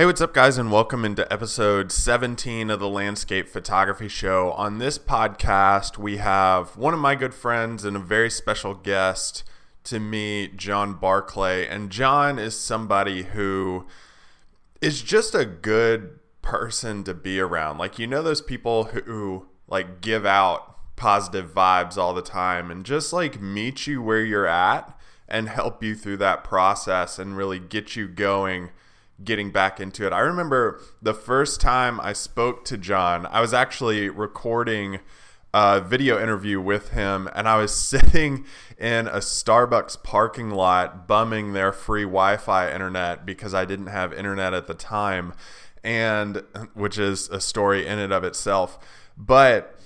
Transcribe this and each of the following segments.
Hey, what's up, guys, and welcome into episode 17 of the Landscape Photography Show. On this podcast, we have one of my good friends and a very special guest to me, John Barclay. And John is somebody who is just a good person to be around. Like, you know, those people who like give out positive vibes all the time and just like meet you where you're at and help you through that process and really get you going getting back into it. I remember the first time I spoke to John, I was actually recording a video interview with him, and I was sitting in a Starbucks parking lot bumming their free Wi Fi internet because I didn't have internet at the time, and which is a story in and of itself. But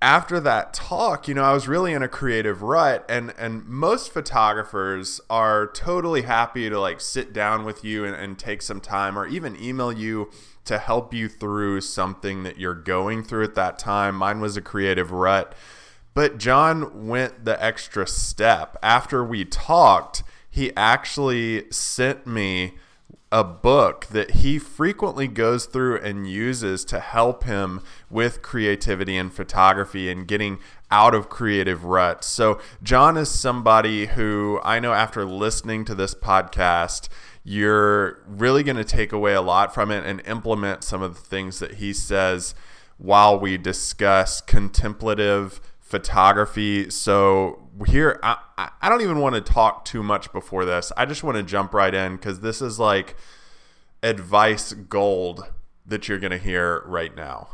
after that talk, you know, I was really in a creative rut and and most photographers are totally happy to like sit down with you and, and take some time or even email you to help you through something that you're going through at that time. Mine was a creative rut. But John went the extra step. After we talked, he actually sent me a book that he frequently goes through and uses to help him with creativity and photography and getting out of creative ruts. So, John is somebody who I know after listening to this podcast, you're really going to take away a lot from it and implement some of the things that he says while we discuss contemplative photography. So here, I, I don't even want to talk too much before this. I just want to jump right in because this is like advice gold that you're going to hear right now.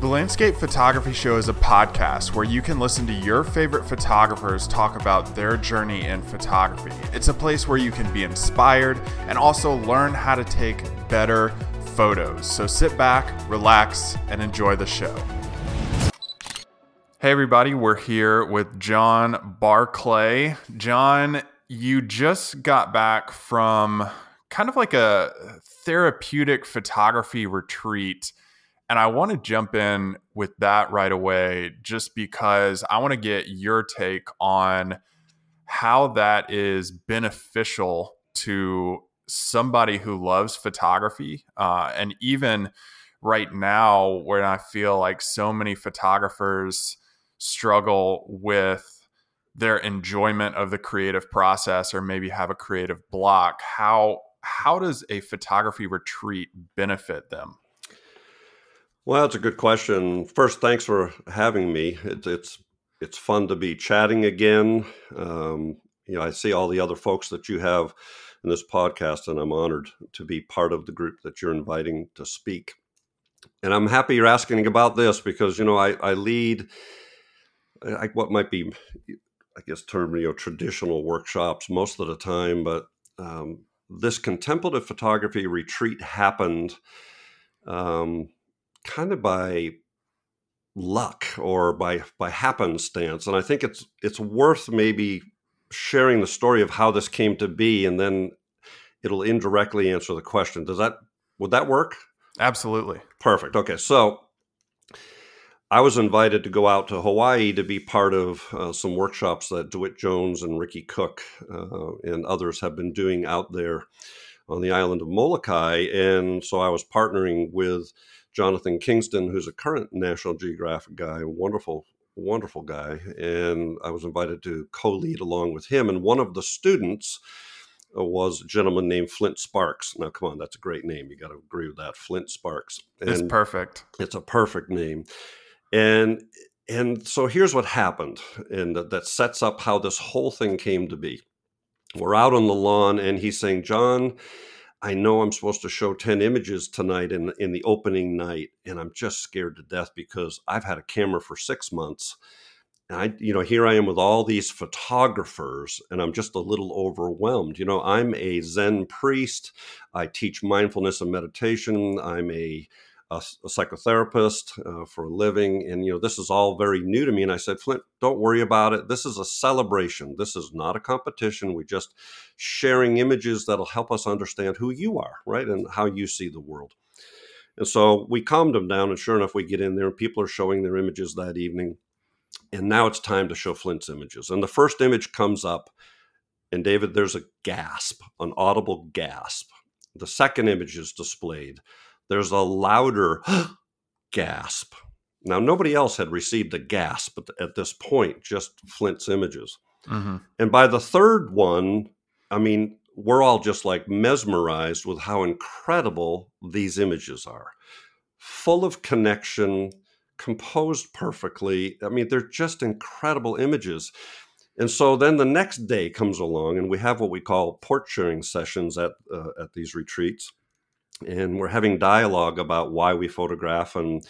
The Landscape Photography Show is a podcast where you can listen to your favorite photographers talk about their journey in photography. It's a place where you can be inspired and also learn how to take better photos. So sit back, relax, and enjoy the show. Hey, everybody, we're here with John Barclay. John, you just got back from kind of like a therapeutic photography retreat. And I want to jump in with that right away just because I want to get your take on how that is beneficial to somebody who loves photography uh, and even right now when i feel like so many photographers struggle with their enjoyment of the creative process or maybe have a creative block how how does a photography retreat benefit them? Well that's a good question. First thanks for having me. It's it's it's fun to be chatting again. Um, you know i see all the other folks that you have in this podcast, and I'm honored to be part of the group that you're inviting to speak. And I'm happy you're asking about this because you know I, I lead I, what might be, I guess, term you know traditional workshops most of the time, but um, this contemplative photography retreat happened um, kind of by luck or by by happenstance, and I think it's it's worth maybe sharing the story of how this came to be, and then it'll indirectly answer the question. Does that would that work? Absolutely. Perfect. Okay, so I was invited to go out to Hawaii to be part of uh, some workshops that DeWitt Jones and Ricky Cooke uh, and others have been doing out there on the island of Molokai. And so I was partnering with Jonathan Kingston, who's a current National Geographic guy, wonderful wonderful guy, and I was invited to co-lead along with him. And one of the students uh, was a gentleman named Flint Sparks. Now, come on, that's a great name. You got to agree with that, Flint Sparks. And it's perfect. It's a perfect name, and and so here's what happened, and that, that sets up how this whole thing came to be. We're out on the lawn, and he's saying, John I know I'm supposed to show 10 images tonight in, in the opening night, and I'm just scared to death because I've had a camera for six months. And I, you know, here I am with all these photographers, and I'm just a little overwhelmed. You know, I'm a Zen priest. I teach mindfulness and meditation. I'm a a, a psychotherapist uh, for a living, and you know this is all very new to me. And I said, Flint, don't worry about it. This is a celebration. This is not a competition. We're just sharing images that'll help us understand who you are, right, and how you see the world. And so we calmed them down, and sure enough, we get in there, and people are showing their images that evening. And now it's time to show Flint's images. And the first image comes up, And David, there's a gasp, an audible gasp. The second image is displayed. There's a louder gasp. Now, nobody else had received a gasp at, at this point, just Flint's images. Mm-hmm. And by the third one, I mean, we're all just like mesmerized with how incredible these images are. Full of connection, composed perfectly. I mean, they're just incredible images. And so then the next day comes along, and we have what we call portrait sharing sessions at uh, at these retreats, and we're having dialogue about why we photograph and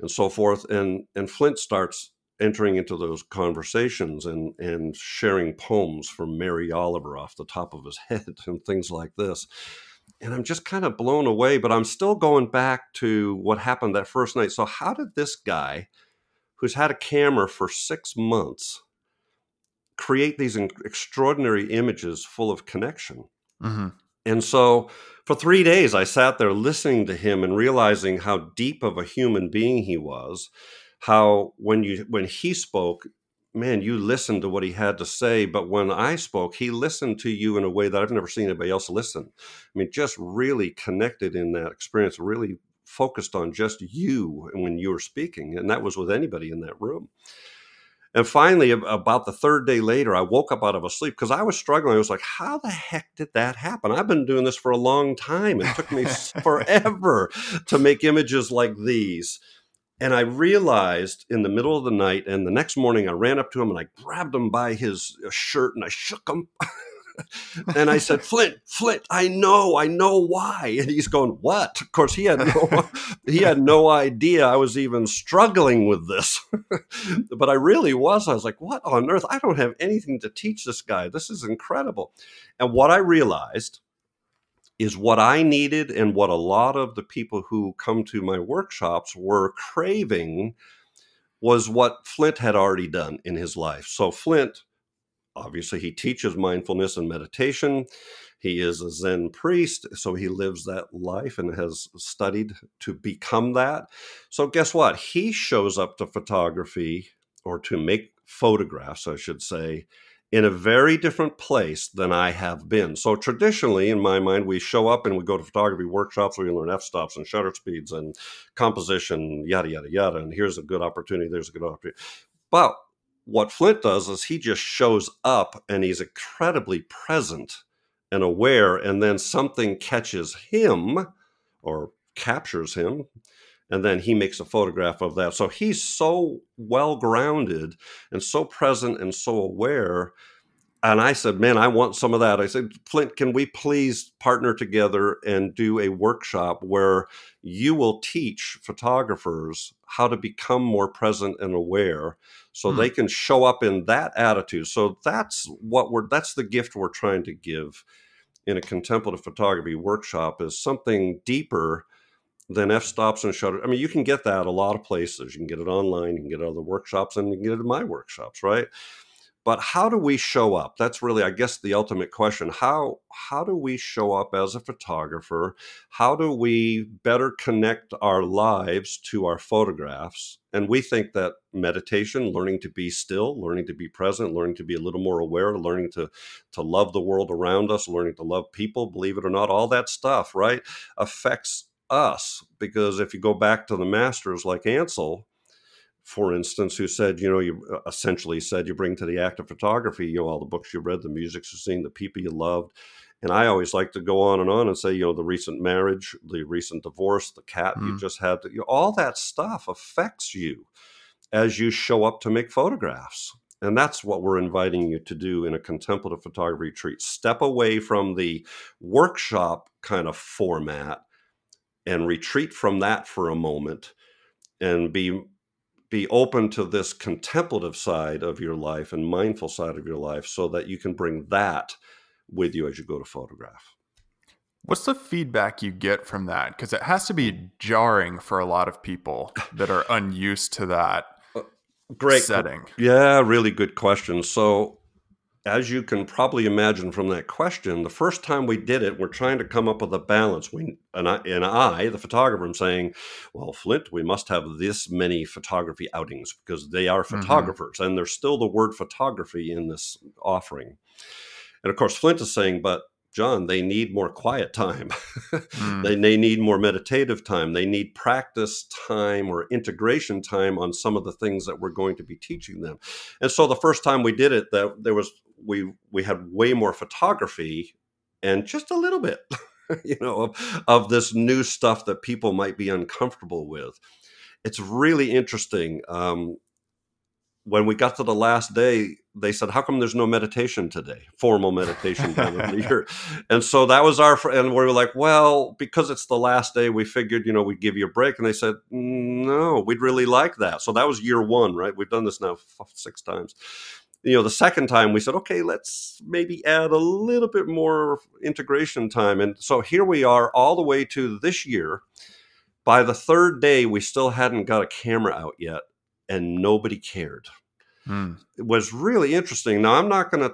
and so forth. And and Flint starts entering into those conversations and and sharing poems from Mary Oliver off the top of his head and things like this. And I'm just kind of blown away, but I'm still going back to what happened that first night. So how did this guy who's had a camera for 6 months create these extraordinary images full of connection? Mm-hmm. And so for three days, I sat there listening to him and realizing how deep of a human being he was. How when you when he spoke, man, you listened to what he had to say. But when I spoke, he listened to you in a way that I've never seen anybody else listen. I mean, just really connected in that experience, really focused on just you when you were speaking, and that was with anybody in that room. And finally, about the third day later, I woke up out of a sleep because I was struggling. I was like, how the heck did that happen? I've been doing this for a long time. It took me forever to make images like these. And I realized in the middle of the night, and the next morning, I ran up to him and I grabbed him by his uh, shirt and I shook him. And I said, Flint, Flint, I know, I know why. And he's going, What? Of course, he had no he had no idea I was even struggling with this. but I really was. I was like, What on earth? I don't have anything to teach this guy. This is incredible. And what I realized is what I needed and what a lot of the people who come to my workshops were craving was what Flint had already done in his life. So Flint obviously he teaches mindfulness and meditation he is a zen priest so he lives that life and has studied to become that so guess what he shows up to photography or to make photographs i should say in a very different place than I have been. So traditionally, in my mind, we show up and we go to photography workshops where we learn f-stops and shutter speeds and composition, yada yada yada. And here's a good opportunity. There's a good opportunity. But what Flint does is he just shows up and he's incredibly present and aware, and then something catches him or captures him, and then he makes a photograph of that. So he's so well grounded and so present and so aware and I said, man, I want some of that. I said, Flint, can we please partner together and do a workshop where you will teach photographers how to become more present and aware so hmm. they can show up in that attitude. So that's what we're, that's the gift we're trying to give in a contemplative photography workshop is something deeper than f stops and shutter. I mean, you can get that a lot of places. You can get it online, you can get it other workshops, and you can get it in my workshops, right? But how do we show up? That's really i guess the ultimate question. How how do we show up as a photographer? How do we better connect our lives to our photographs? And we think that meditation learning to be still learning to be present learning to be a little more aware learning to to love the world around us learning to love people believe it or not all that stuff right affects us. Because if you go back to the masters like ansel for instance, who said, you know, you uh, essentially said you bring to the act of photography, you know, all the books you read, the music you've seen, the people you loved. And I always like to go on and on and say, you know, the recent marriage, the recent divorce, the cat mm. you just had, you know, all that stuff affects you as you show up to make photographs. And that's what we're inviting you to do in a contemplative photography retreat. Step away from the workshop kind of format and retreat from that for a moment and be be open to this contemplative side of your life and mindful side of your life so that you can bring that with you as you go to photograph. What's the feedback you get from that? Because it has to be jarring for a lot of people that are unused to that uh, great setting. Yeah, really good question. So as you can probably imagine from that question, the first time we did it, we're trying to come up with a balance. We and I, and I, the photographer, am saying, "Well, Flint, we must have this many photography outings because they are mm-hmm. photographers, mm-hmm. and there's still the word photography in this offering." And of course, Flint is saying, but John, they need more quiet time. mm. they, they need more meditative time. They need practice time or integration time on some of the things that we're going to be teaching them. And so the first time we did it, that there was we we had way more photography and just a little bit, you know, of, of this new stuff that people might be uncomfortable with. It's really interesting. Um, when we got to the last day, they said, "How come there's no meditation today? Formal meditation time of the year?" And so that was our, and we were like, "Well, because it's the last day, we figured, you know, we'd give you a break." And they said, "No, we'd really like that." So that was year one, right? We've done this now six times. You know, the second time we said, "Okay, let's maybe add a little bit more integration time." And so here we are, all the way to this year. By the third day, we still hadn't got a camera out yet and nobody cared. Mm. It was really interesting. Now I'm not gonna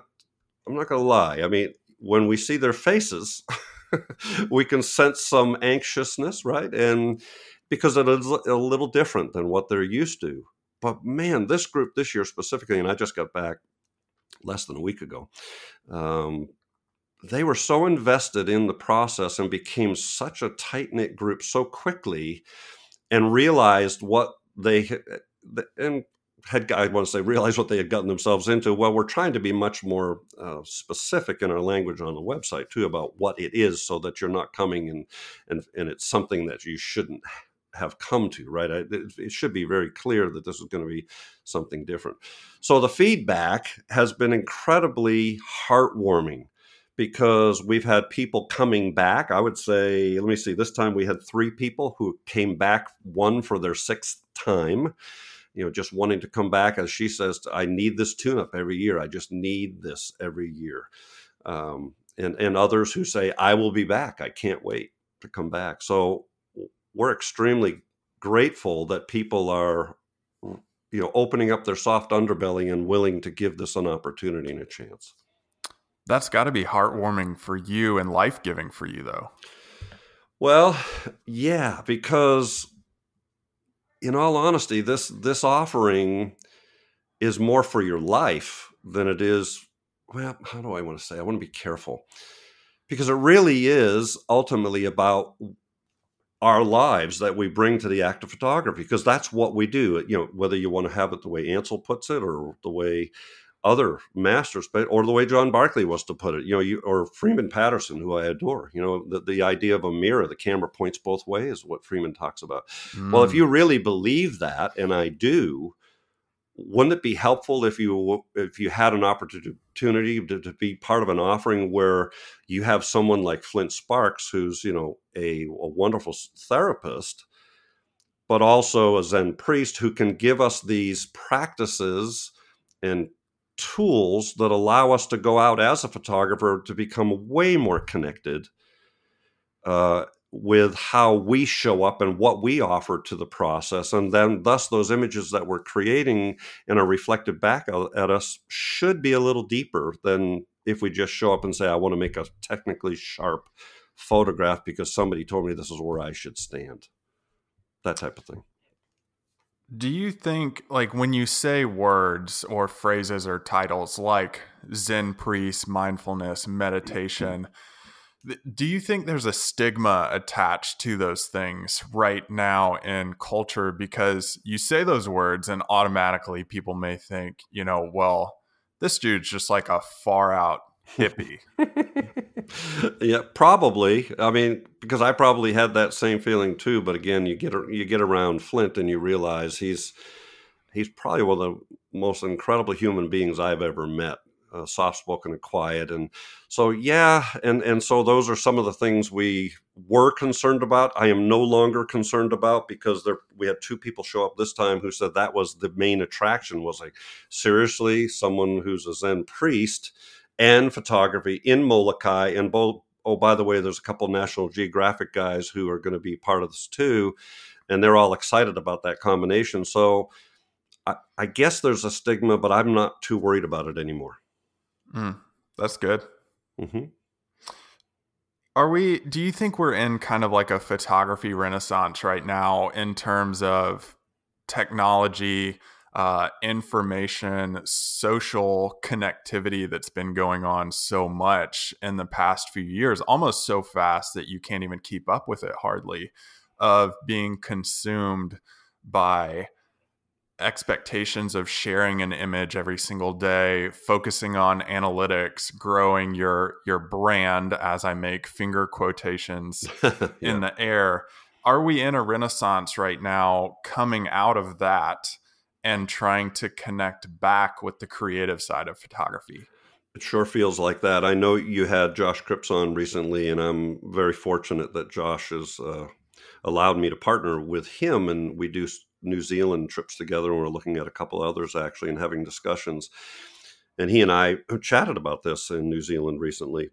I'm not gonna lie. I mean, when we see their faces, we can sense some anxiousness, right? And because it is a little different than what they're used to. But man, this group this year specifically, and I just got back less than a week ago. Um, they were so invested in the process and became such a tight knit group so quickly and realized what they and I want to say realized what they had gotten themselves into. Well, we're trying to be much more uh, specific in our language on the website too about what it is, so that you're not coming and and and it's something that you shouldn't have come to. Right? It, it should be very clear that this is going to be something different. So the feedback has been incredibly heartwarming because we've had people coming back. I would say, let me see, this time we had three people who came back, one for their sixth time you know, just wanting to come back. As she says, I need this tune up every year. I just need this every year. Um, and, and others who say, I will be back. I can't wait to come back. So we're extremely grateful that people are, you know, opening up their soft underbelly and willing to give this an opportunity and a chance. That's got to be heartwarming for you and life giving for you, though. Well, yeah, because in all honesty, this this offering is more for your life than it is. Well, how do I want to say? I want to be careful because it really is ultimately about our lives that we bring to the act of photography because that's what we do. You know, whether you want to have it the way Ansel puts it or the way other masters, but or the way John Barclay was to put it, you know, you, or Freeman Patterson, who I adore. You know, the, the idea of a mirror, the camera points both ways, what Freeman talks about. Mm. Well, if you mm. really believe that, and I do, wouldn't it be helpful if you if you had an opportunity to, to, be part of an offering where you have someone like Flint Sparks, who's you know a, a wonderful therapist, but also a Zen priest who can give us these practices and tools that allow us to go out as a photographer to become way more connected uh, with how we show up and what we offer to the process. And then, thus, those images that we're creating and are reflected back at us should be a little deeper than if we just show up and say, I want to make a technically sharp photograph because somebody told me this is where I should stand. That type of thing. Do you think, like, when you say words or phrases or titles like Zen priest, mindfulness, meditation, do you think there's a stigma attached to those things right now in culture? Because you say those words and automatically people may think, you know, well, this dude's just like a far out hippie. yeah, probably. I mean, because I probably had that same feeling too. But again, you get you get around Flint and you realize he's he's probably one of the most incredible human beings I've ever met. Uh, soft spoken and quiet, and so yeah, and and so those are some of the things we were concerned about. I am no longer concerned about because there we had two people show up this time who said that was the main attraction. Was like seriously, someone who's a Zen priest and photography in Molokai. And both, oh, by the way, there's a couple National Geographic guys who are going to be part of this too. And they're all excited about that combination. So I, I guess there's a stigma, but I'm not too worried about it anymore. Mm, that's good. Mm-hmm. Are we, do you think we're in kind of like a photography renaissance right now in terms of technology? Uh, information, social connectivity that's been going on so much in the past few years, almost so fast that you can't even keep up with it hardly, of being consumed by expectations of sharing an image every single day focusing on analytics growing your your brand as i make finger quotations yeah. in the air are we in a renaissance right now coming out of that and trying to connect back with the creative side of photography it sure feels like that i know you had josh cripps on recently and i'm very fortunate that josh has uh, allowed me to partner with him and we do New Zealand trips together, and we're looking at a couple others actually and having discussions. And he and I chatted about this in New Zealand recently.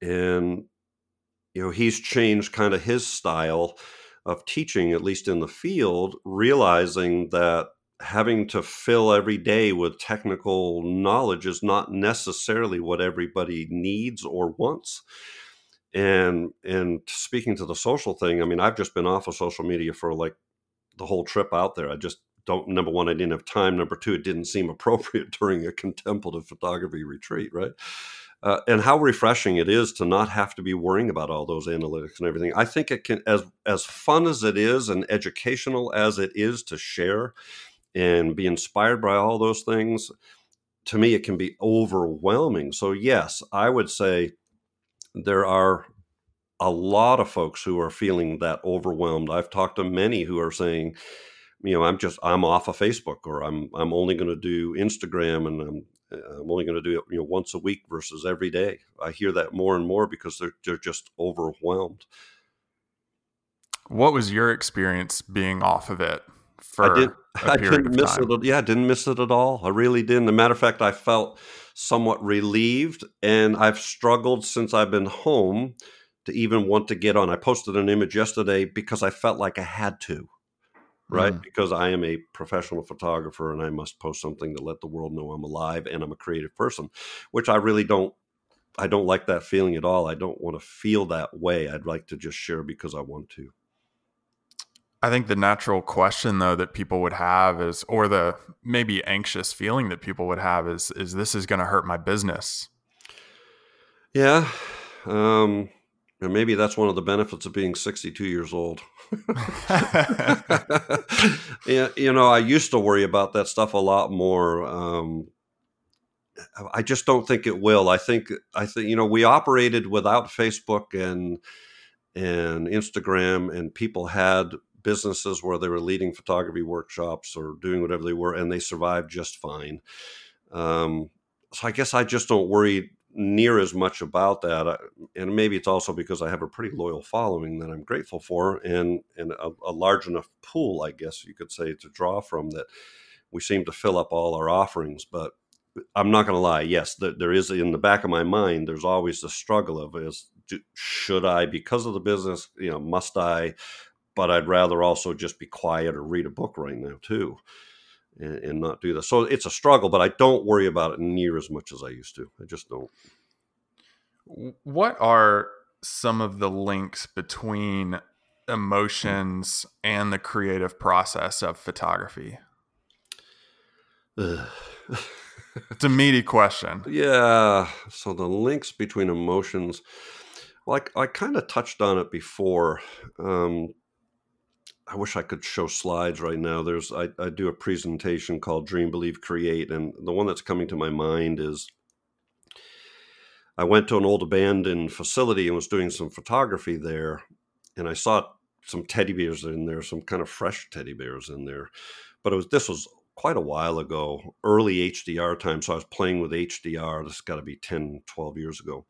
And, you know, he's changed kind of his style of teaching, at least in the field, realizing that having to fill every day with technical knowledge is not necessarily what everybody needs or wants and and speaking to the social thing i mean i've just been off of social media for like the whole trip out there. I just don't number one, I didn't have time. Number two, it didn't seem appropriate during a contemplative photography retreat, right? Uh, and how refreshing it is to not have to be worrying about all those analytics and everything. I think it can, as as fun as it is and educational as it is to share and be inspired by all those things. To me, it can be overwhelming. So yes, I would say there are a lot of folks who are feeling that overwhelmed. I've talked to many who are saying, you know, I'm just I'm off of Facebook, or I'm I'm only going to do Instagram, and I'm I'm only going to do it you know once a week versus every day. I hear that more and more because they're they're just overwhelmed. What was your experience being off of it? I did. I didn't miss time? it. Yeah, I didn't miss it at all. I really didn't. As a matter of fact, I felt somewhat relieved, and I've struggled since I've been home to even want to get on. I posted an image yesterday because I felt like I had to, right? Mm. Because I am a professional photographer and I must post something to let the world know I'm alive and I'm a creative person, which I really don't. I don't like that feeling at all. I don't want to feel that way. I'd like to just share because I want to. I think the natural question though that people would have is or the maybe anxious feeling that people would have is is this is going to hurt my business. Yeah. Um and maybe that's one of the benefits of being 62 years old. yeah, you know, I used to worry about that stuff a lot more. Um, I just don't think it will. I think I think you know we operated without Facebook and and Instagram, and people had businesses where they were leading photography workshops or doing whatever they were, and they survived just fine. Um, so I guess I just don't worry near as much about that. And maybe it's also because I have a pretty loyal following that I'm grateful for and, and a, a, large enough pool, I guess you could say, to draw from that we seem to fill up all our offerings. But I'm not going to lie. Yes, there is in the back of my mind, there's always the struggle of is, should I, because of the business, you know, must I? But I'd rather also just be quiet or read a book right now too and, and not do this. So it's a struggle, but I don't worry about it near as much as I used to. I just don't. What are some of the links between emotions and the creative process of photography? it's a meaty question. Yeah. So the links between emotions, like I, I kind of touched on it before. Um, I wish I could show slides right now. There's I, I do a presentation called Dream, Believe, Create, and the one that's coming to my mind is I went to an old abandoned facility and was doing some photography there, and I saw some teddy bears in there, some kind of fresh teddy bears in there. But it was this was quite a while ago, early HDR time. So I was playing with HDR. This got to be 10, 12 years ago.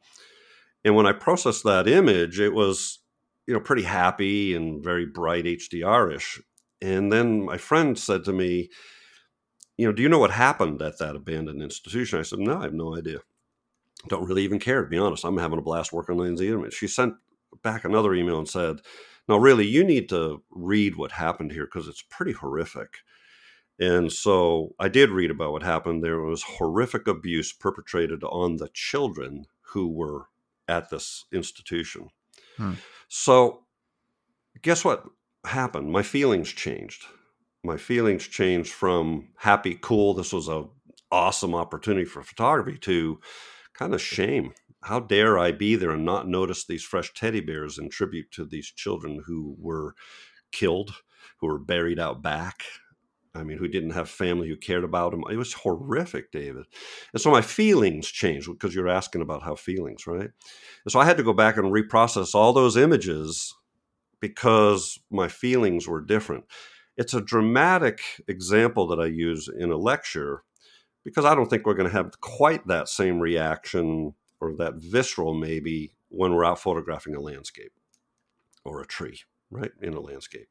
And when I processed that image, it was you know, pretty happy and very bright HDR ish. And then my friend said to me, you know, do you know what happened at that abandoned institution? I said, no, I have no idea. Don't really even care, to be honest. I'm having a blast working on the image. She sent back another email and said, no, really, you need to read what happened here because it's pretty horrific. And so I did read about what happened. There was horrific abuse perpetrated on the children who were at this institution. Hmm. So, guess what happened? My feelings changed. my feelings changed from happy, cool, this was a awesome opportunity for photography to kind of shame. How dare I be there and not notice these fresh teddy bears in tribute to these children who were killed, who were buried out back, I mean, who didn't have family who cared about him. It was horrific, David. And so my feelings changed because you're asking about how feelings, right? And so I had to go back and reprocess all those images because my feelings were different. It's a dramatic example that I use in a lecture because I don't think we're going to have quite that same reaction or that visceral maybe when we're out photographing a landscape or a tree, right? In a landscape.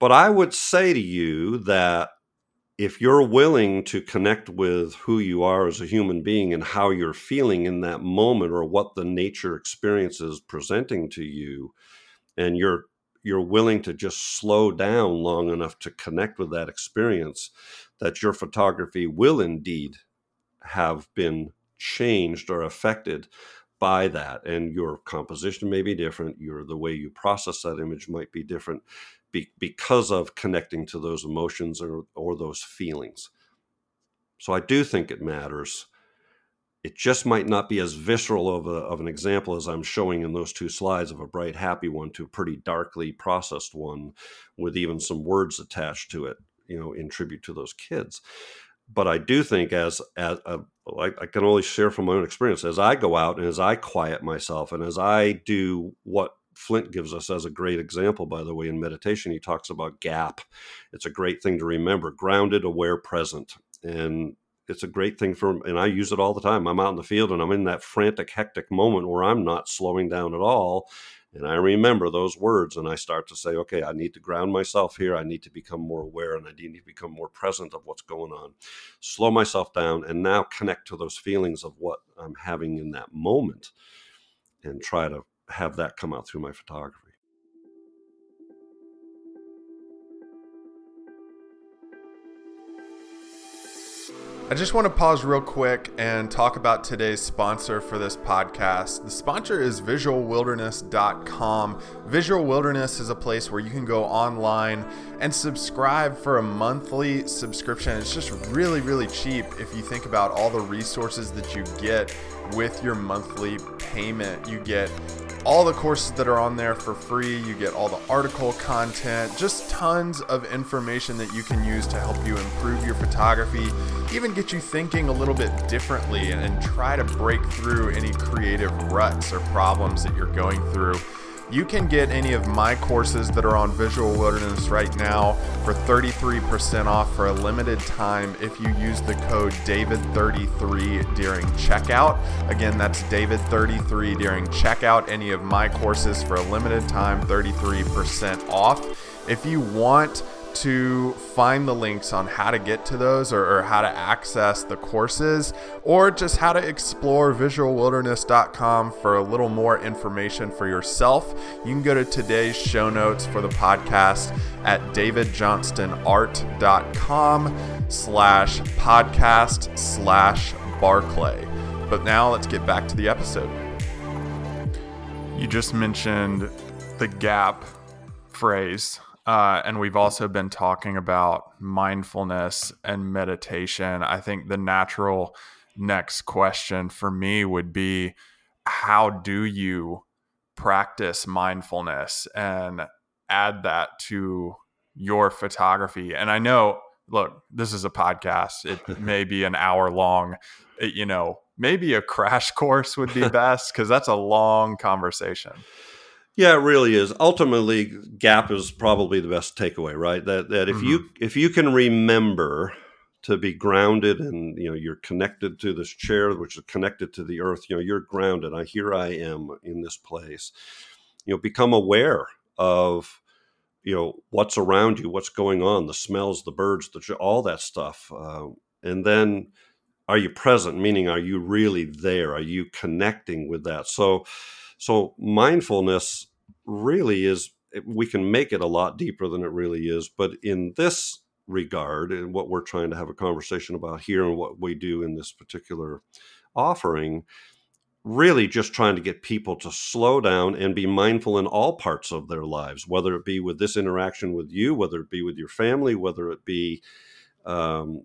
But I would say to you that if you're willing to connect with who you are as a human being and how you're feeling in that moment or what the nature experience is presenting to you, and you're you're willing to just slow down long enough to connect with that experience, that your photography will indeed have been changed or affected by that. And your composition may be different your the way you process that image might be different be, because of connecting to those emotions or, or those feelings. So I do think it matters. It just might not be as visceral of, a, of an example as I'm showing in those two slides of a bright, happy one to a pretty darkly processed one with even some words attached to it, you know, in tribute to those kids. But I do think, as, as uh, I, I can only share from my own experience, as I go out and as I quiet myself and as I do what Flint gives us as a great example, by the way, in meditation. He talks about gap. It's a great thing to remember grounded, aware, present. And it's a great thing for, and I use it all the time. I'm out in the field and I'm in that frantic, hectic moment where I'm not slowing down at all. And I remember those words and I start to say, okay, I need to ground myself here. I need to become more aware and I need to become more present of what's going on. Slow myself down and now connect to those feelings of what I'm having in that moment and try to have that come out through my photography. I just want to pause real quick and talk about today's sponsor for this podcast. The sponsor is visualwilderness.com. Visual Wilderness is a place where you can go online and subscribe for a monthly subscription. It's just really, really cheap if you think about all the resources that you get with your monthly payment. You get all the courses that are on there for free. You get all the article content, just tons of information that you can use to help you improve your photography, even get you thinking a little bit differently and, and try to break through any creative ruts or problems that you're going through. You can get any of my courses that are on Visual Wilderness right now for 33% off for a limited time if you use the code DAVID33 during checkout. Again, that's DAVID33 during checkout. Any of my courses for a limited time, 33% off. If you want to find the links on how to get to those or, or, how to access the courses or just how to explore visualwilderness.com for a little more information for yourself, you can go to today's show notes for the podcast at davidjohnstonart.com slash podcast slash barclay. But now let's get back to the episode. You just mentioned the gap phrase uh, and we've also been talking about mindfulness and meditation. I think the natural next question for me would be how do you practice mindfulness and add that to your photography? And I know, look, this is a podcast, it may be an hour long, it, you know, maybe a crash course would be best because that's a long conversation. Yeah, it really is. Ultimately, gap is probably the best takeaway, right? That that if mm-hmm. you if you can remember to be grounded and you know you're connected to this chair which is connected to the earth you know you're grounded i here i am in this place you know become aware of you know what's around you what's going on the smells the birds the all that stuff uh, and then are you present meaning are you really there are you connecting with that so so mindfulness really is we can make it a lot deeper than it really is, but in this regard and what we're trying to have a conversation about here and what we do in this particular offering really just trying to get people to slow down and be mindful in all parts of their lives, whether it be with this interaction with you, whether it be with your family, whether it be, um,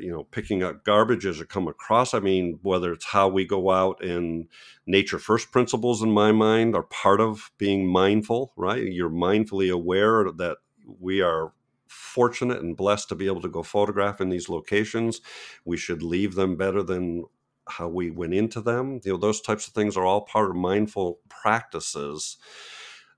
you know, picking up garbage as it come across. I mean, whether it's how we go out and nature first principles in my mind are part of being mindful, right? You're mindfully aware that we are fortunate and blessed to be able to go photograph in these locations. We should leave them better than how we went into them. You know, those types of things are all part of mindful practices.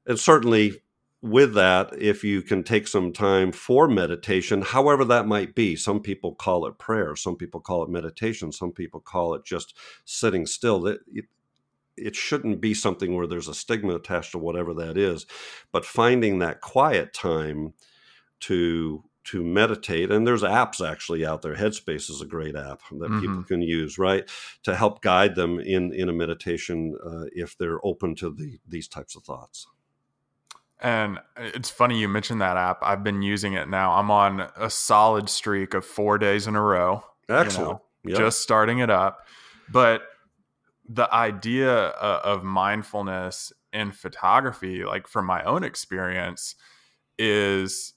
And certainly with that, if you can take some time for meditation, however that might be, some people call it prayer, some people call it meditation, some people call it just sitting still. It, it, it shouldn't be something where there's a stigma attached to whatever that is, but finding that quiet time to to meditate and there's apps actually out there headspace is a great app that mm-hmm. people can use right to help guide them in in a meditation uh, if they're open to the these types of thoughts and it's funny you mentioned that app i've been using it now i'm on a solid streak of four days in a row excellent you know, yep. just starting it up but the idea uh, of mindfulness in photography like from my own experience is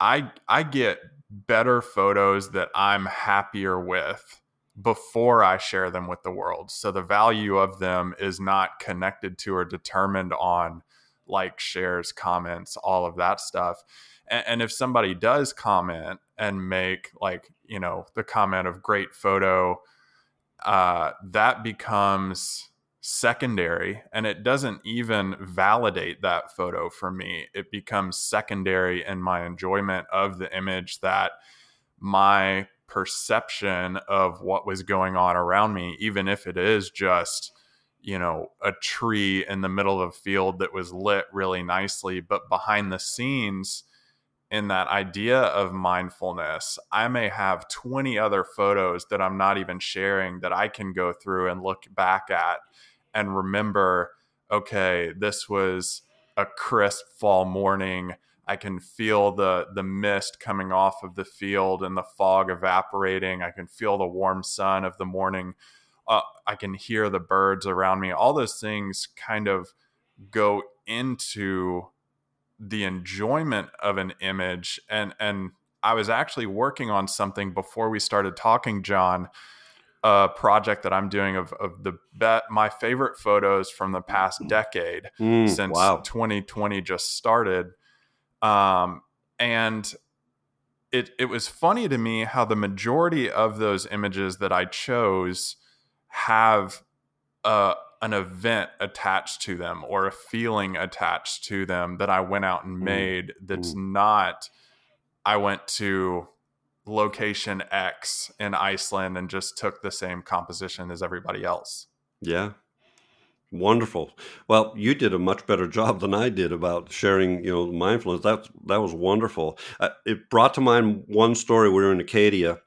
I I get better photos that I'm happier with before I share them with the world. So the value of them is not connected to or determined on like shares, comments, all of that stuff. And, and if somebody does comment and make like, you know, the comment of great photo, uh, that becomes secondary and it doesn't even validate that photo for me. It becomes secondary in my enjoyment of the image that my perception of what was going on around me, even if it is just, you know, a tree in the middle of a field that was lit really nicely, but behind the scenes, in that idea of mindfulness, I may have 20 other photos that I'm not even sharing that I can go through and look back at and remember okay this was a crisp fall morning. I can feel the the mist coming off of the field and the fog evaporating. I can feel the warm sun of the morning uh, i can hear the birds around me all those things kind of go into the enjoyment of an image and and i was actually working on something before we started talking john a project that I'm doing of, of the bet my favorite photos from the past decade mm, since wow. 2020 just started. Um, and it it was funny to me how the majority of those images that I chose have a an event attached to them or a feeling attached to them that I went out and made that's not I went to location X in Iceland and just took the same composition as everybody else. Yeah. Wonderful. Well, you did a much better job than I did about sharing, you know, mindfulness. That that was wonderful. Uh, it brought to mind one story. We were in Acadia,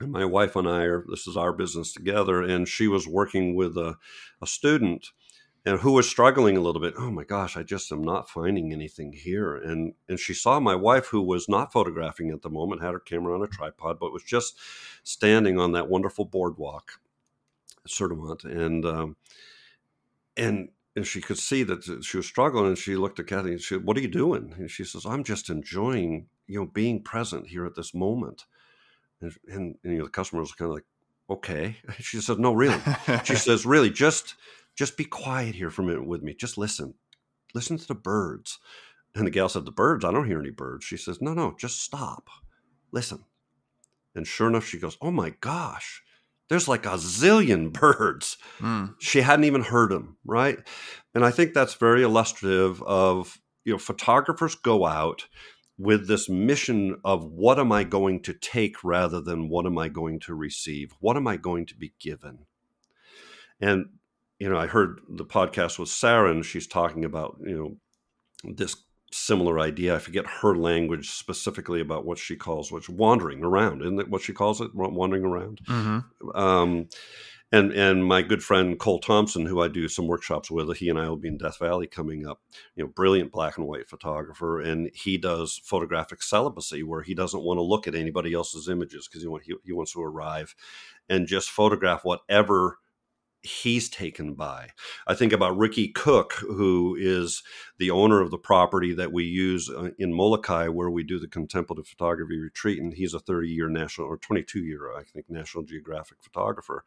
and my wife and I are. This is our business together, and she was working with a, a student and who was struggling a little bit. Oh my gosh, I just am not finding anything here. And and she saw my wife, who was not photographing at the moment, had her camera on a tripod, but was just standing on that wonderful boardwalk, Sieur de Monts, and um, and and she could see that she was struggling. And she looked at Kathy and she said, "What are you doing?" And she says, "I'm just enjoying, you know, being present here at this moment." And, and, and you know, the customer was kind of like, okay. She says, no, really. she says, really, just just be quiet here for a minute with me. Just listen. Listen to the birds. And the gal said, The birds? I don't hear any birds. She says, No, no, just stop. Listen. And sure enough, she goes, Oh my gosh, there's like a zillion birds. Mm. She hadn't even heard them, right? And I think that's very illustrative of, you know, photographers go out with this mission of what am I going to take rather than what am I going to receive? What am I going to be given? And you know, I heard the podcast with Sarah, and she's talking about you know this similar idea. I forget her language specifically about what she calls what's wandering around, isn't it? What she calls it, wandering around. Mm-hmm. Um, and and my good friend Cole Thompson, who I do some workshops with, he and I will be in Death Valley coming up. You know, brilliant black and white photographer, and he does photographic celibacy, where he doesn't want to look at anybody else's images because he, want, he, he wants to arrive and just photograph whatever he's taken by. I think about Ricky Cooke, who is the owner of the property that we use uh, in Molokai, where we do the contemplative photography retreat, and he's a 30 year national or 22 year, I think, National Geographic photographer.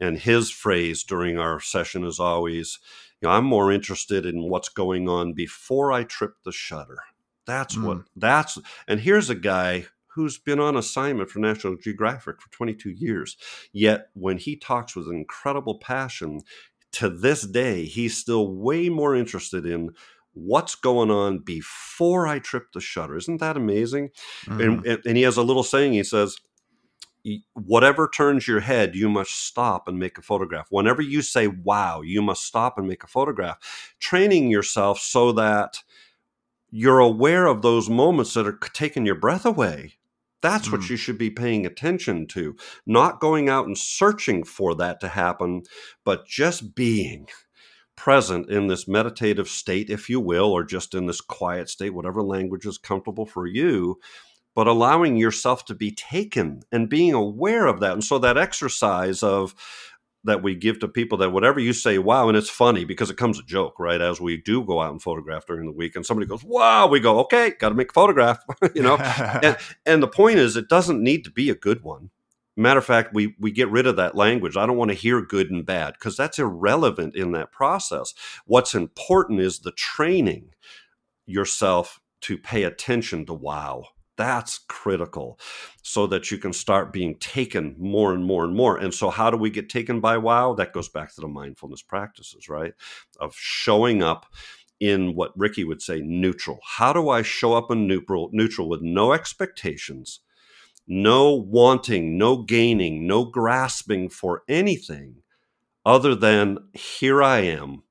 And his phrase during our session is always, you know, I'm more interested in what's going on before I trip the shutter. That's mm. what that's and here's a guy who's been on assignment for National Geographic for 22 years. Yet when he talks with incredible passion, to this day, he's still way more interested in what's going on before I trip the shutter. Isn't that amazing? Mm-hmm. And, and he has a little saying. He says, whatever turns your head, you must stop and make a photograph. Whenever you say, wow, you must stop and make a photograph. Training yourself so that you're aware of those moments that are taking your breath away. That's mm. what you should be paying attention to, not going out and searching for that to happen, but just being present in this meditative state, if you will, or just in this quiet state, whatever language is comfortable for you, but allowing yourself to be taken and being aware of that. And so that exercise of, that we give to people that whatever you say, wow, and it's funny because it comes a joke, right? As we do go out and photograph during the week, and somebody goes, wow, we go, okay, got to make a photograph, you know. and, and the point is, it doesn't need to be a good one. Matter of fact, we we get rid of that language. I don't want to hear good and bad because that's irrelevant in that process. What's important is the training yourself to pay attention to wow that's critical so that you can start being taken more and more and more. And so, how do we get taken by wow? That goes back to the mindfulness practices, right? Of showing up in what Ricky would say neutral. How do I show up in neutral, neutral with no expectations, no wanting, no gaining, no grasping for anything other than here I am?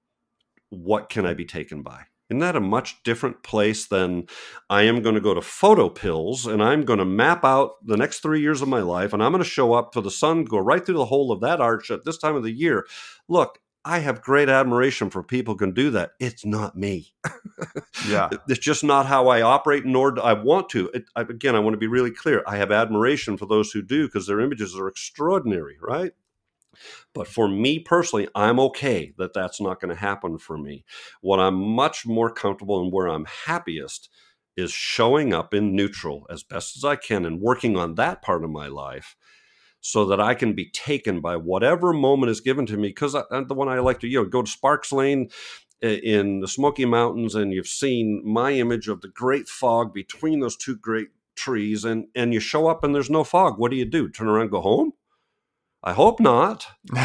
What can I be taken by? Isn't that a much different place than I am going to go to PhotoPills and I'm going to map out the next three years of my life and I'm going to show up for the sun, go right through the hole of that arch at this time of the year? Look, I have great admiration for people who can do that. It's not me. yeah. It's just not how I operate, nor do I want to. It, I, again, I want to be really clear. I have admiration for those who do because their images are extraordinary, right? But for me personally, I'm okay that that's not going to happen for me. What I'm much more comfortable and where I'm happiest is showing up in neutral as best as I can and working on that part of my life so that I can be taken by whatever moment is given to me. Because uh, the one I like to, you know, go to Sparks Lane in the Smoky Mountains and you've seen my image of the great fog between those two great trees and and you show up and there's no fog what do you do turn around go home I hope not.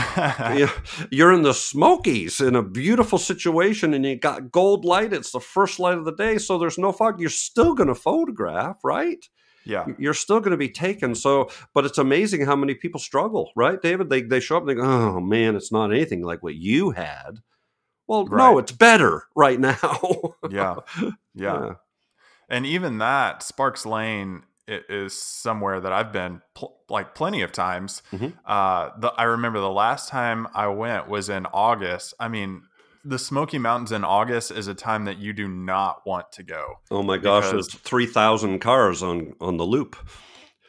You're in the Smokies in a beautiful situation and you got gold light. It's the first light of the day, so there's no fog. You're still going to photograph, right? Yeah. You're still going to be taken. So, but it's amazing how many people struggle, right, David? They, they show up and they go, oh man, it's not anything like what you had. Well, right. no, it's better right now. yeah. yeah. Yeah. And even that, Sparks Lane is somewhere that I've been pl- like plenty of times. Mm-hmm. Uh, the, I remember the last time I went was in August. I mean, the Smoky Mountains in August is a time that you do not want to go. Oh my gosh, there's three thousand cars on on the loop.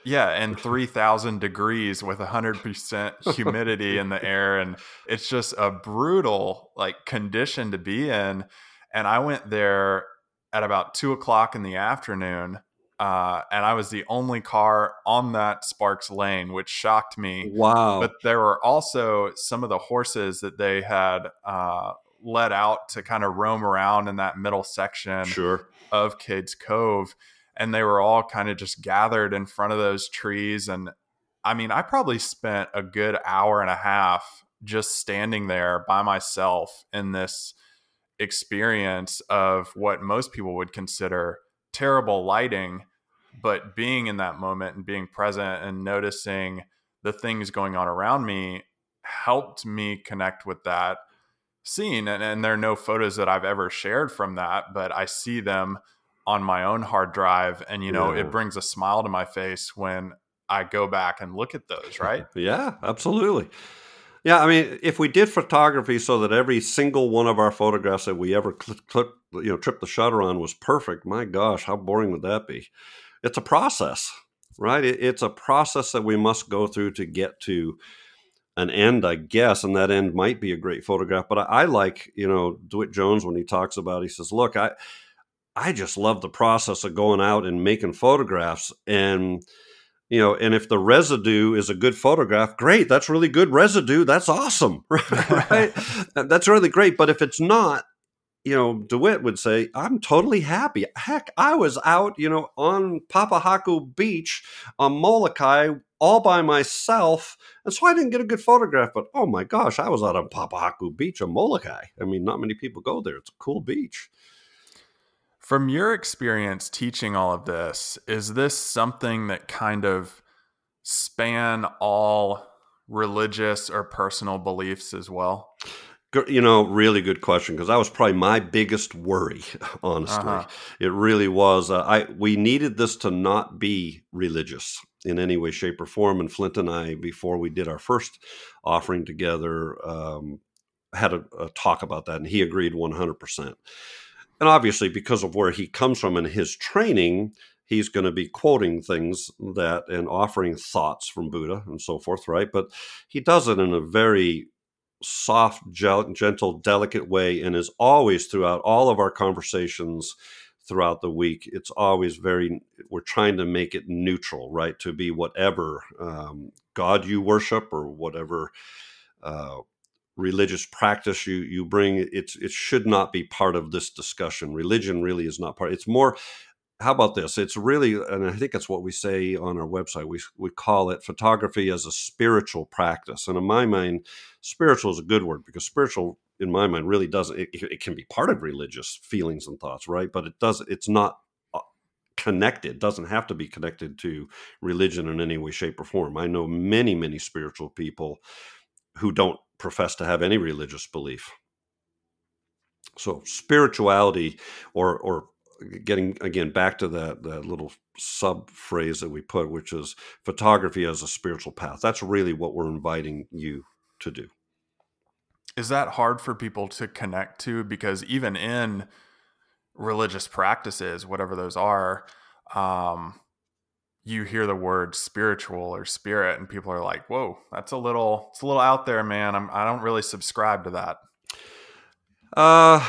Yeah, and three thousand degrees with hundred percent humidity in the air, and it's just a brutal like condition to be in. And I went there at about two o'clock in the afternoon uh, and I was the only car on that Sparks lane, which shocked me. Wow! But there were also some of the horses that they had uh, let out to kind of roam around in that middle section sure. of Cades Cove, and they were all kind of just gathered in front of those trees. And I mean, I probably spent a good hour and a half just standing there by myself in this experience of what most people would consider terrible lighting but being in that moment and being present and noticing the things going on around me helped me connect with that scene and, and there are no photos that i've ever shared from that but i see them on my own hard drive and you know yeah. it brings a smile to my face when i go back and look at those right yeah absolutely yeah, I mean, if we did photography so that every single one of our photographs that we ever click, click, you know, trip the shutter on was perfect, my gosh, how boring would that be? It's a process, right? It, it's a process that we must go through to get to an end, I guess, and that end might be a great photograph. But I, I like, you know, DeWitt Jones when he talks about, he says, "Look, I, I just love the process of going out and making photographs, and you know, and if the residue is a good photograph, great, that's really good residue, that's awesome, right? that's really great. But if it's not, you know, DeWitt would say, I'm totally happy. Heck, I was out, you know, on Papohaku Beach on Molokai all by myself. And so I didn't get a good photograph, but oh my gosh, I was out on Papohaku Beach on Molokai. I mean, not many people go there. It's a cool beach. From your experience teaching all of this, is this something that kind of span all religious or personal beliefs as well? You know, really good question because that was probably my biggest worry. Honestly, uh-huh. it really was. Uh, I we needed this to not be religious in any way, shape, or form. And Flint and I, before we did our first offering together, um, had a, a talk about that, and he agreed one hundred percent. And obviously, because of where he comes from and his training, he's going to be quoting things that and offering thoughts from Buddha and so forth, right? But he does it in a very soft, gentle, delicate way, and is always throughout all of our conversations throughout the week. It's always very, we're trying to make it neutral, right? To be whatever um, God you worship or whatever. Uh, religious practice you you bring it's it should not be part of this discussion religion really is not part it's more how about this? It's really, and I think it's what we say on our website. We we call it photography as a spiritual practice, and in my mind, spiritual is a good word because spiritual, in my mind, really doesn't. It, it can be part of religious feelings and thoughts, right? But it does. It's not uh, connected. Doesn't have to be connected to religion in any way, shape, or form. I know many, many spiritual people who don't profess to have any religious belief. So spirituality or or getting again back to that that little sub phrase that we put, which is photography as a spiritual path. That's really what we're inviting you to do. Is that hard for people to connect to? Because even in religious practices, whatever those are, um, you hear the word spiritual or spirit, and people are like, "Whoa, that's a little, it's a little out there, man." I'm, I don't really subscribe to that. Uh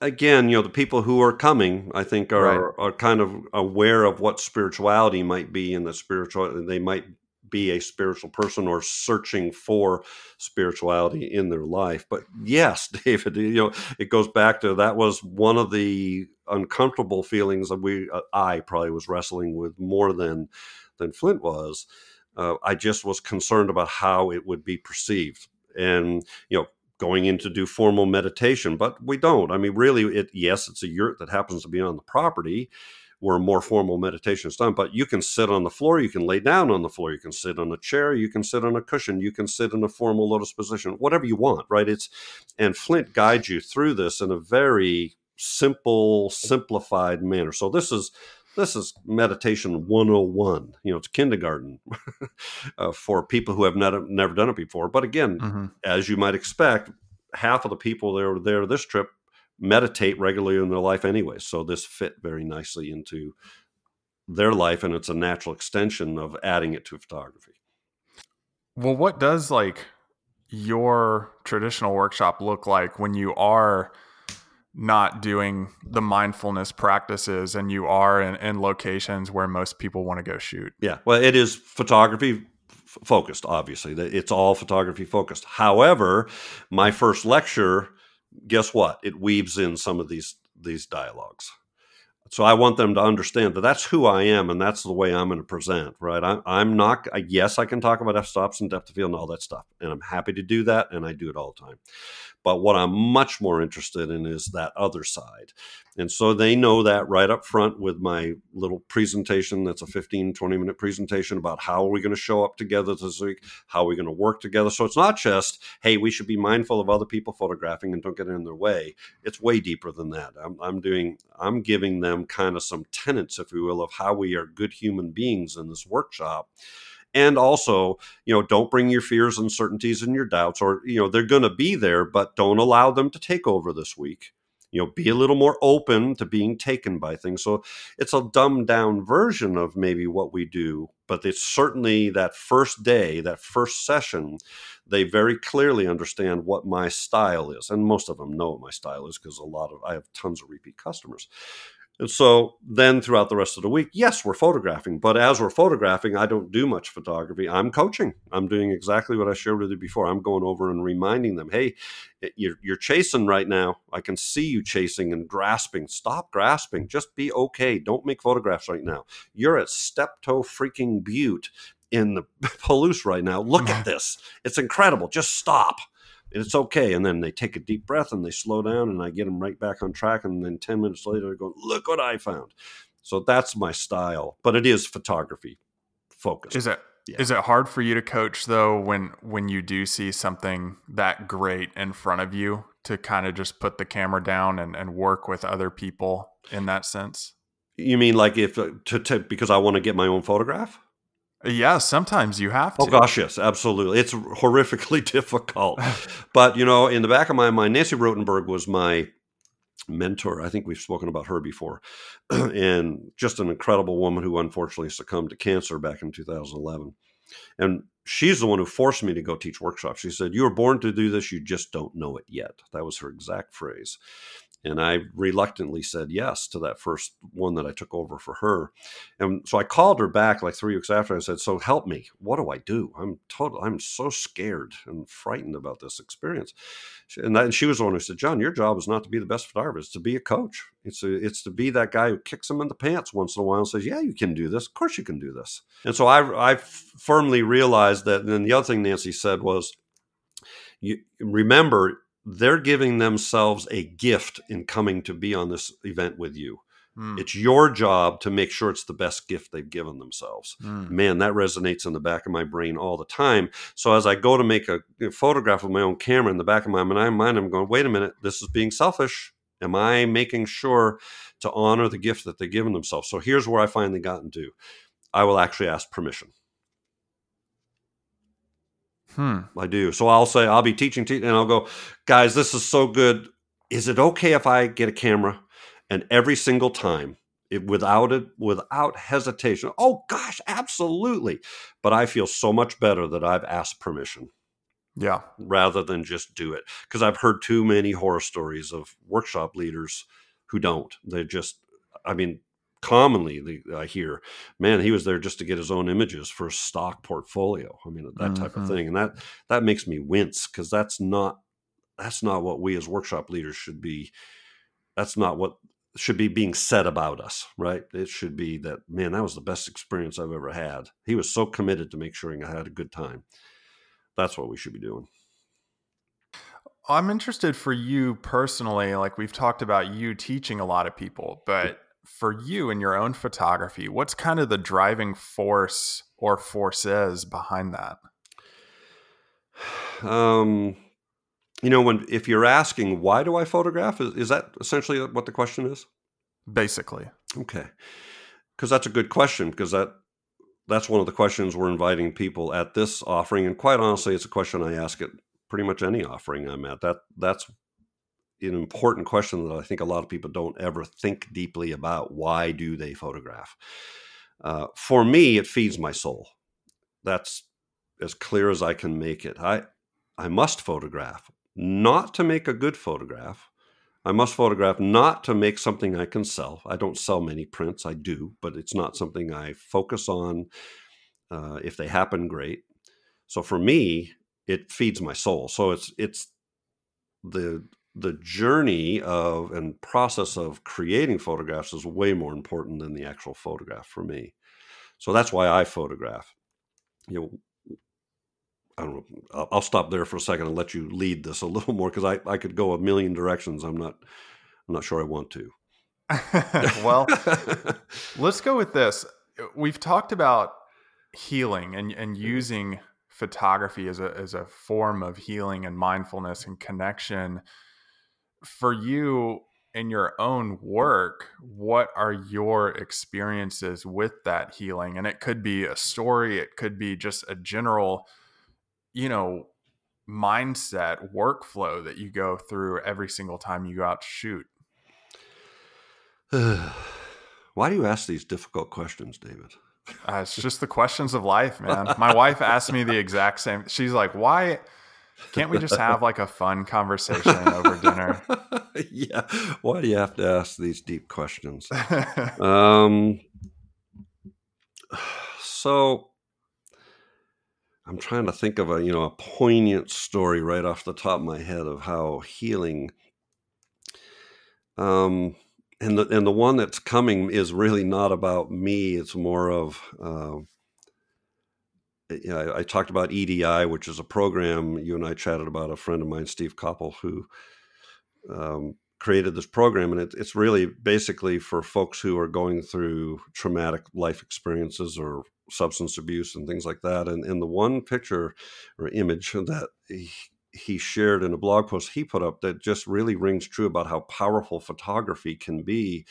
again, you know, the people who are coming, I think, are right. are kind of aware of what spirituality might be, and the spiritual they might be a spiritual person or searching for spirituality in their life. But yes, David, you know, it goes back to that was one of the uncomfortable feelings that we uh, I probably was wrestling with more than than Flint was. Uh, I just was concerned about how it would be perceived. And you know, going in to do formal meditation, but we don't. I mean, really, it yes, it's a yurt that happens to be on the property where more formal meditation is done. But you can sit on the floor, you can lay down on the floor, you can sit on a chair, you can sit on a cushion, you can sit in a formal lotus position, whatever you want, right? It's and Flint guides you through this in a very simple, simplified manner. So this is this is meditation 101 you know it's kindergarten uh, for people who have not, never done it before but again mm-hmm. as you might expect half of the people that were there this trip meditate regularly in their life anyway so this fit very nicely into their life and it's a natural extension of adding it to photography well what does like your traditional workshop look like when you are not doing the mindfulness practices and you are in, in locations where most people want to go shoot. Yeah. Well, it is photography f- focused, obviously. It's all photography focused. However, my first lecture, guess what? It weaves in some of these these dialogues. So I want them to understand that that's who I am and that's the way I'm going to present, right? I, I'm not, yes, I can talk about f stops and depth of field and all that stuff. And I'm happy to do that. And I do it all the time. But what I'm much more interested in is that other side. And so they know that right up front with my little presentation. That's a 15, 20 minute presentation about how are we going to show up together this week? How are we going to work together? So it's not just, hey, we should be mindful of other people photographing and don't get in their way. It's way deeper than that. I'm, I'm doing, I'm giving them kind of some tenets, if you will, of how we are good human beings in this workshop and also you know don't bring your fears uncertainties and your doubts or you know they're going to be there but don't allow them to take over this week. You know be a little more open to being taken by things. So it's a dumbed down version of maybe what we do but it's certainly that first day that first session they very clearly understand what my style is. And most of them know what my style is because a lot of i have tons of repeat customers and so then throughout the rest of the week, yes, we're photographing. But as we're photographing, I don't do much photography. I'm coaching. I'm doing exactly what I shared with you before. I'm going over and reminding them, hey, eh, you're, you're chasing right now. I can see you chasing and grasping. Stop grasping. Just be okay. Don't make photographs right now. You're at Steptoe freaking Butte in the Palouse right now. Look at this. It's incredible. Just stop it's okay. And then they take a deep breath and they slow down, and I get them right back on track. And then 10 minutes later, they're going, Look what I found. So that's my style, but it is photography focused. Is it? Yeah. Is it hard for you to coach though when when you do see something that great in front of you to kind of just put the camera down and, and work with other people in that sense? You mean like if uh, to, to because I want to get my own photograph? Yeah, sometimes you have oh, to. Oh gosh, yes, absolutely. It's horrifically difficult. but you know, in the back of my mind, Nancy Rotenberg was my mentor. I think we've spoken about her before, and just an incredible woman who unfortunately succumbed to cancer back in 2011. And she's the one who forced me to go teach workshops. She said, "You were born to do this. You just don't know it yet." That was her exact phrase. And I reluctantly said yes to that first one that I took over for her. And so I called her back like three weeks after. I said, "So help me. What do I do? I'm total. I'm so scared and frightened about this experience." And, that, and she was the one who said, "John, your job is not to be the best photographer. It's to be a coach. It's a, it's to be that guy who kicks him in the pants once in a while and says, "Yeah, you can do this. Of course, you can do this." And so I I firmly realized that. And then the other thing Nancy said was, "You remember." They're giving themselves a gift in coming to be on this event with you. Mm. It's your job to make sure it's the best gift they've given themselves. Mm. Man, that resonates in the back of my brain all the time. So as I go to make a, photograph with my own camera in the back of my mind, I'm going, wait a minute, this is being selfish. Am I making sure to honor the gift that they've given themselves? So here's where I finally gotten to. I will actually ask permission. Hmm. I do. So I'll say, I'll be teaching, teaching, and I'll go, guys, this is so good. Is it okay if I get a camera and every single time, it, without it, without hesitation, oh gosh, absolutely. But I feel so much better that I've asked permission. Yeah. Rather than just do it. Because I've heard too many horror stories of workshop leaders who don't. They just, I mean, commonly the, I hear, man, he was there just to get his own images for a stock portfolio. I mean, that mm-hmm. type of mm-hmm. thing, and that that makes me wince because that's not that's not what we as workshop leaders should be. That's not what should be being said about us, right? It should be that man, that was the best experience I've ever had. He was so committed to make sure I had a good time. That's what we should be doing. I'm interested for you personally. Like we've talked about you teaching a lot of people, but for you in your own photography, what's kind of the driving force or forces behind that? Um, you know, when if you're asking why do I photograph, is, is that essentially what the question is? Basically. Okay, because that's a good question because that that's one of the questions we're inviting people at this offering, and quite honestly, it's a question I ask at pretty much any offering I'm at. That that's an important question that I think a lot of people don't ever think deeply about. Why do they photograph? Uh, for me, it feeds my soul. That's as clear as I can make it. I I must photograph not to make a good photograph. I must photograph not to make something I can sell. I don't sell many prints. I do, but it's not something I focus on. Uh, if they happen, great. So for me, it feeds my soul. So it's it's the the journey of and process of creating photographs is way more important than the actual photograph for me. So that's why I photograph. You know, I don't know. I'll, stop there for a second and let you lead this a little more because I, I could go a million directions. I'm not I'm not sure I want to. well, let's go with this. We've talked about healing and and mm-hmm. using photography as a as a form of healing and mindfulness and connection for you in your own work, what are your experiences with that healing? And it could be a story, it could be just a general, you know, mindset workflow that you go through every single time you go out to shoot. Why do you ask these difficult questions, David? Uh, it's just the questions of life, man. My wife asked me the exact same. She's like, "Why can't we just have like a fun conversation over dinner?" yeah. Why do you have to ask these deep questions? um. So I'm trying to think of a you know a poignant story right off the top of my head of how healing. Um, and the and the one that's coming is really not about me. It's more of uh, you know, I, I, talked about EDI, which is a program you and I chatted about. A friend of mine, Steve Koppel, who um, created this program, and it, it's really basically for folks who are going through traumatic life experiences or substance abuse and things like that. And in the one picture or image that he, he shared in a blog post he put up that just really rings true about how powerful photography can be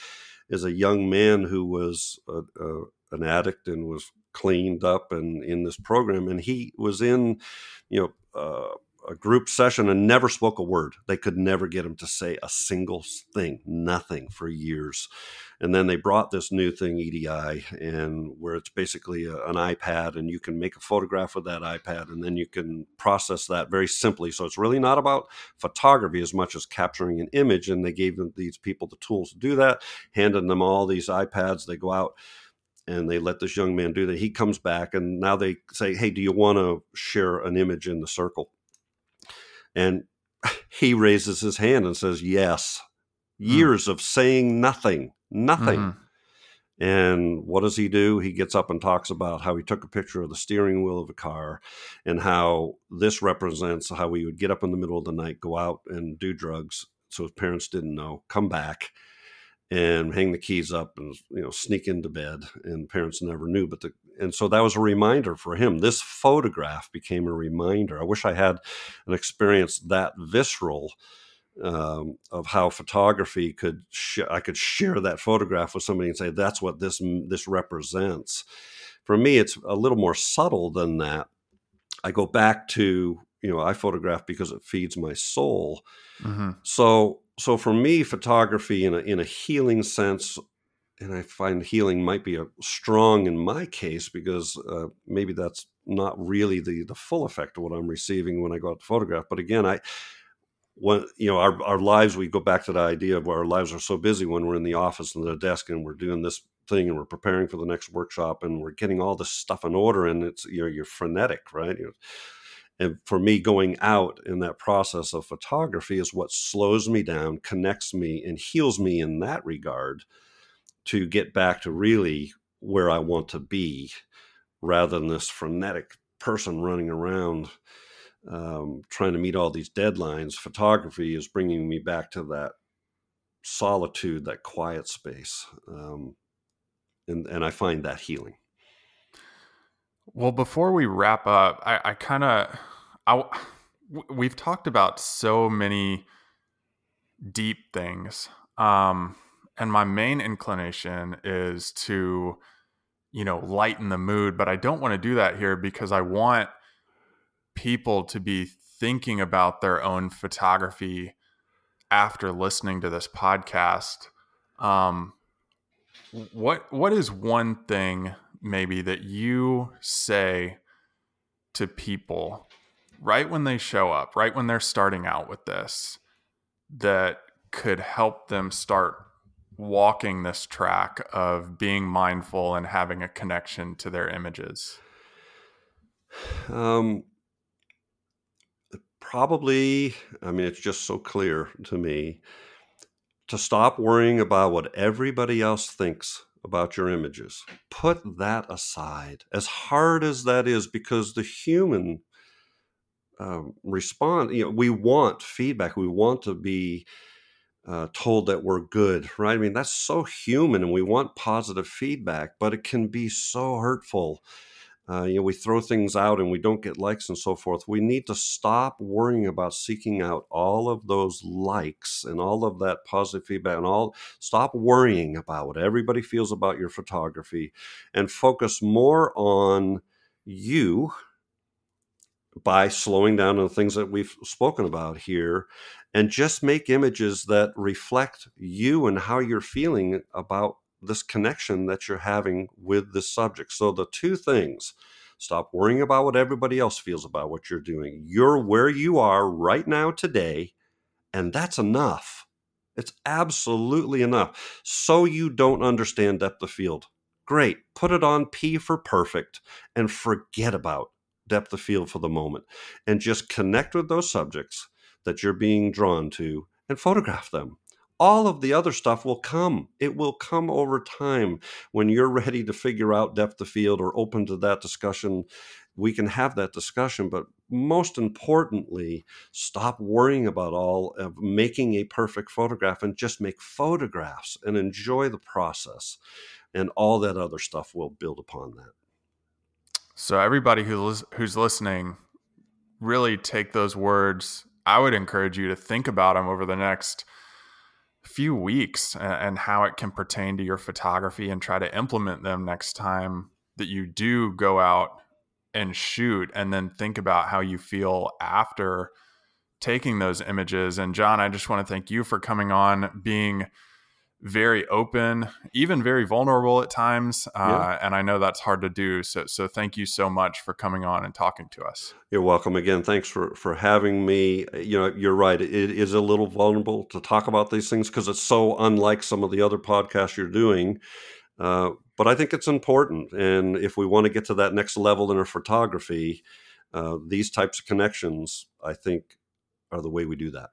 is a young man who was a, a, an addict and was cleaned up and in this program and he was in you know uh, a group session and never spoke a word. They could never get him to say a single thing, nothing for years. And then they brought this new thing, EDI, and where it's basically a, an iPad, and you can make a photograph with that iPad, and then you can process that very simply. So it's really not about photography as much as capturing an image. And they gave them, these people the tools to do that, handed them all these iPads. They go out and they let this young man do that. He comes back, and now they say, "Hey, do you want to share an image in the circle?" And he raises his hand and says, Yes. Hmm. Years mm. of saying nothing, nothing. Mm-hmm. And what does he do? He gets up and talks about how he took a picture of the steering wheel of a car and how this represents how he would get up in the middle of the night, go out and do drugs so his parents didn't know, come back, and hang the keys up and you know sneak into bed and parents never knew but the and so that was a reminder for him. This photograph became a reminder. I wish i had an experience that visceral um, of how photography could sh- i could share that photograph with somebody and say that's what this this represents. For me it's a little more subtle than that. I go back to you know i photograph because it feeds my soul. Mm-hmm. so so for me, photography in a in a healing sense, and I find healing might be a strong in my case because uh, maybe that's not really the the full effect of what I'm receiving when I go out to photograph. But again, I when you know our our lives, we go back to the idea of where our lives are so busy when we're in the office and the desk and we're doing this thing and we're preparing for the next workshop and we're getting all this stuff in order and it's you know you're frenetic, right? You're, and for me, going out in that process of photography is what slows me down, connects me, and heals me in that regard to get back to really where I want to be rather than this frenetic person running around um, trying to meet all these deadlines. Photography is bringing me back to that solitude, that quiet space. Um, and, and I find that healing. Well, before we wrap up, I, I kind of, I, we've talked about so many deep things, um, and my main inclination is to, you know, lighten the mood. But I don't want to do that here because I want people to be thinking about their own photography after listening to this podcast. Um, what what is one thing maybe that you say to people right when they show up, right when they're starting out with this, that could help them start walking this track of being mindful and having a connection to their images? Um, probably, I mean, it's just so clear to me to stop worrying about what everybody else thinks about your images. Put that aside, as hard as that is, because the human um, respond, you know, we want feedback. We want to be uh, told that we're good, right? I mean, that's so human, and we want positive feedback, but it can be so hurtful uh, you know, we throw things out and we don't get likes and so forth. We need to stop worrying about seeking out all of those likes and all of that positive feedback and all. Stop worrying about what everybody feels about your photography and focus more on you by slowing down on the things that we've spoken about here and just make images that reflect you and how you're feeling about this connection that you're having with the subject. So the two things stop worrying about what everybody else feels about what you're doing. You're where you are right now today, and that's enough. It's absolutely enough. So you don't understand depth of field. Great. Put it on P for perfect and forget about depth of field for the moment and just connect with those subjects that you're being drawn to and photograph them. All of the other stuff will come. It will come over time when you're ready to figure out depth of field or open to that discussion. We can have that discussion, but most importantly, stop worrying about all of making a perfect photograph and just make photographs and enjoy the process. And all that other stuff will build upon that. So everybody who's who's listening, really take those words. I would encourage you to think about them over the next few weeks and how it can pertain to your photography and try to implement them next time that you do go out and shoot and then think about how you feel after taking those images. And John I just want to thank you for coming on being very open, even very vulnerable at times. Uh, yeah. And I know that's hard to do. So, so thank you so much for coming on and talking to us. You're welcome again. Thanks for for having me. You know, you're right. It is a little vulnerable to talk about these things because it's so unlike some of the other podcasts you're doing. Uh, but I think it's important, and if we want to get to that next level in our photography, uh, these types of connections, I think, are the way we do that.